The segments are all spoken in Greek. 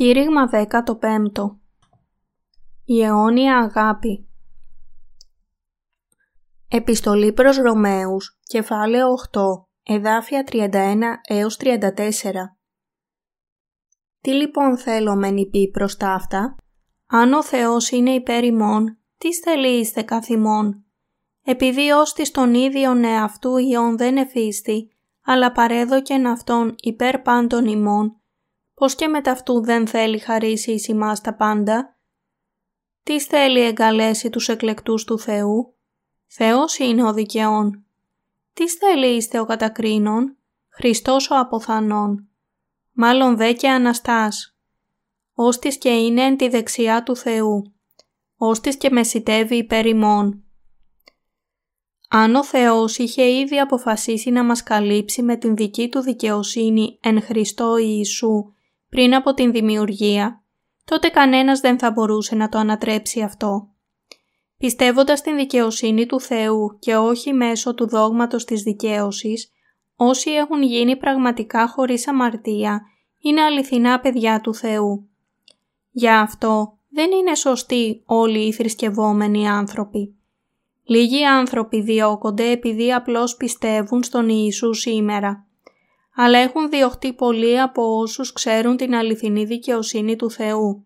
Κήρυγμα 15 Η αιώνια αγάπη. Επιστολή προς Ρωμαίους, κεφάλαιο 8, εδάφια 31 έως 34 Τι λοιπόν θέλω μεν πει προς τα αυτά, αν ο Θεός είναι υπέρ ημών, τι είστε καθημών, επειδή ως της τον ίδιον εαυτού ιών δεν εφίστη, αλλά παρέδοκεν αυτόν υπέρ πάντων ημών, πως και με ταυτού δεν θέλει χαρίσει εις ημάς τα πάντα; Τι θέλει εγκαλέσει τους εκλεκτούς του Θεού; Θεός είναι ο δικαιών. Τι θέλει είστε ο κατακρίνων; Χριστός ο αποθανών. Μάλλον δε και Αναστάς. Ώστις και είναι εν τη δεξιά του Θεού. Ώστις και μεσητεύει υπέρ ημών. Αν ο Θεός είχε ήδη αποφασίσει να μας καλύψει με την δική του δικαιοσύνη εν Χριστώ Ιησού πριν από την δημιουργία, τότε κανένας δεν θα μπορούσε να το ανατρέψει αυτό. Πιστεύοντας την δικαιοσύνη του Θεού και όχι μέσω του δόγματος της δικαίωσης, όσοι έχουν γίνει πραγματικά χωρίς αμαρτία, είναι αληθινά παιδιά του Θεού. Γι' αυτό δεν είναι σωστοί όλοι οι θρησκευόμενοι άνθρωποι. Λίγοι άνθρωποι διώκονται επειδή απλώς πιστεύουν στον Ιησού σήμερα αλλά έχουν διωχτεί πολλοί από όσους ξέρουν την αληθινή δικαιοσύνη του Θεού.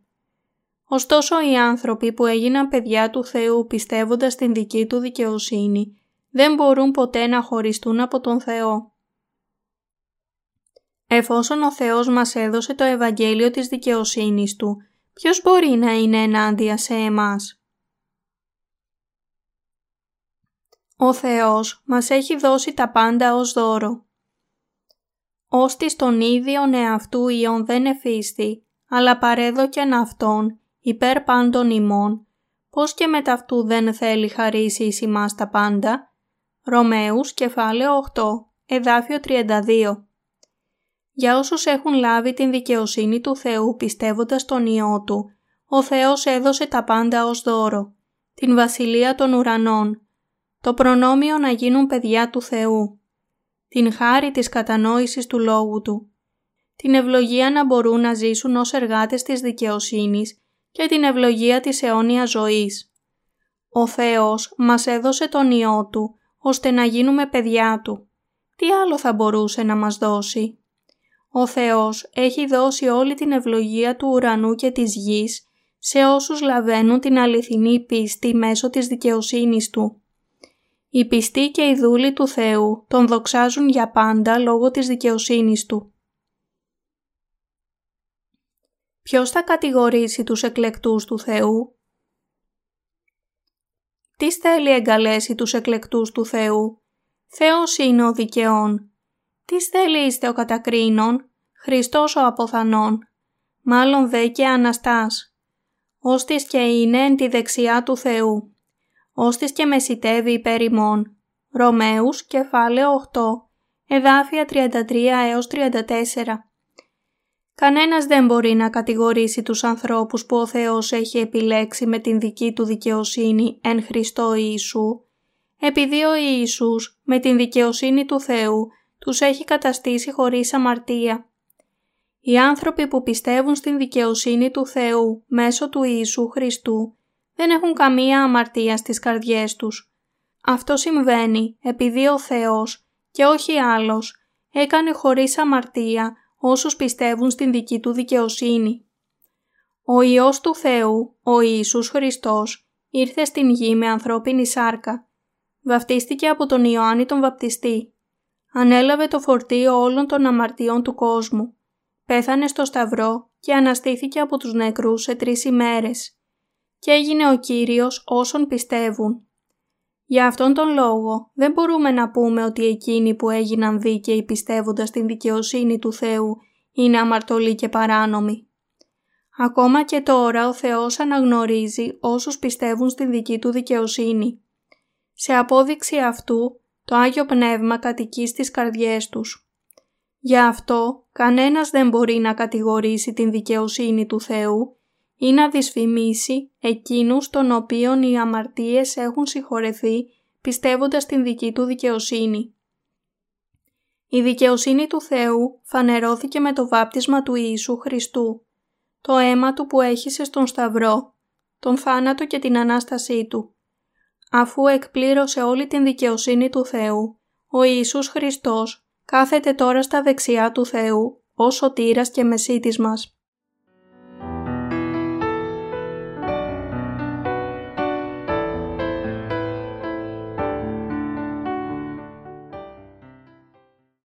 Ωστόσο οι άνθρωποι που έγιναν παιδιά του Θεού πιστεύοντας την δική του δικαιοσύνη δεν μπορούν ποτέ να χωριστούν από τον Θεό. Εφόσον ο Θεός μας έδωσε το Ευαγγέλιο της δικαιοσύνης Του, ποιος μπορεί να είναι ενάντια σε εμάς; Ο Θεός μας έχει δώσει τα πάντα ως δώρο ώστις τον ίδιον εαυτού ιον δεν εφίστη, αλλά παρέδοκεν αυτόν υπέρ πάντων ημών, πως και με αυτού δεν θέλει χαρίσει εις ημάς τα πάντα. Ρωμαίους κεφάλαιο 8, εδάφιο 32 Για όσους έχουν λάβει την δικαιοσύνη του Θεού πιστεύοντας τον Υιό Του, ο Θεός έδωσε τα πάντα ως δώρο, την βασιλεία των ουρανών, το προνόμιο να γίνουν παιδιά του Θεού, την χάρη της κατανόησης του λόγου Του, την ευλογία να μπορούν να ζήσουν ως εργάτες της δικαιοσύνης και την ευλογία της αιώνιας ζωής. Ο Θεός μας έδωσε τον Υιό Του, ώστε να γίνουμε παιδιά Του. Τι άλλο θα μπορούσε να μας δώσει; Ο Θεός έχει δώσει όλη την ευλογία του ουρανού και της γης σε όσους λαβαίνουν την αληθινή πίστη μέσω της δικαιοσύνης Του. Οι πιστοί και οι δούλοι του Θεού τον δοξάζουν για πάντα λόγω της δικαιοσύνης Του. Ποιος θα κατηγορήσει τους εκλεκτούς του Θεού; Τι θέλει εγκαλέσει τους εκλεκτούς του Θεού; Θεός είναι ο δικαιών. Τι θέλει είστε ο κατακρίνων; Χριστός ο αποθανών. Μάλλον δε και Αναστάς. Ώστις και είναι εν τη δεξιά του Θεού ώστις και μεσητεύει υπέρ ημών. Ρωμαίους, κεφάλαιο 8, εδάφια 33 έως 34. Κανένας δεν μπορεί να κατηγορήσει τους ανθρώπους που ο Θεός έχει επιλέξει με την δική του δικαιοσύνη εν Χριστώ Ιησού, επειδή ο Ιησούς με την δικαιοσύνη του Θεού τους έχει καταστήσει χωρίς αμαρτία. Οι άνθρωποι που πιστεύουν στην δικαιοσύνη του Θεού μέσω του Ιησού Χριστού δεν έχουν καμία αμαρτία στις καρδιές τους. Αυτό συμβαίνει επειδή ο Θεός και όχι άλλος έκανε χωρίς αμαρτία όσους πιστεύουν στην δική του δικαιοσύνη. Ο Υιός του Θεού, ο Ιησούς Χριστός, ήρθε στην γη με ανθρώπινη σάρκα. Βαπτίστηκε από τον Ιωάννη τον Βαπτιστή. Ανέλαβε το φορτίο όλων των αμαρτιών του κόσμου. Πέθανε στο σταυρό και αναστήθηκε από τους νεκρούς σε τρεις ημέρες και έγινε ο Κύριος όσων πιστεύουν. Για αυτόν τον λόγο δεν μπορούμε να πούμε ότι εκείνοι που έγιναν δίκαιοι πιστεύοντας την δικαιοσύνη του Θεού είναι αμαρτωλοί και παράνομοι. Ακόμα και τώρα ο Θεός αναγνωρίζει όσους πιστεύουν στην δική του δικαιοσύνη. Σε απόδειξη αυτού το Άγιο Πνεύμα κατοικεί στις καρδιές τους. Γι' αυτό κανένας δεν μπορεί να κατηγορήσει την δικαιοσύνη του Θεού ή να δυσφημίσει εκείνους των οποίων οι αμαρτίες έχουν συγχωρεθεί πιστεύοντας την δική του δικαιοσύνη. Η δικαιοσύνη του Θεού φανερώθηκε με το βάπτισμα του Ιησού Χριστού. το αίμα του που έχησε στον Σταυρό, τον θάνατο και την Ανάστασή του. Αφού εκπλήρωσε όλη την δικαιοσύνη του Θεού, ο Ιησούς Χριστός κάθεται τώρα στα δεξιά του Θεού ως σωτήρας και μεσίτης μας.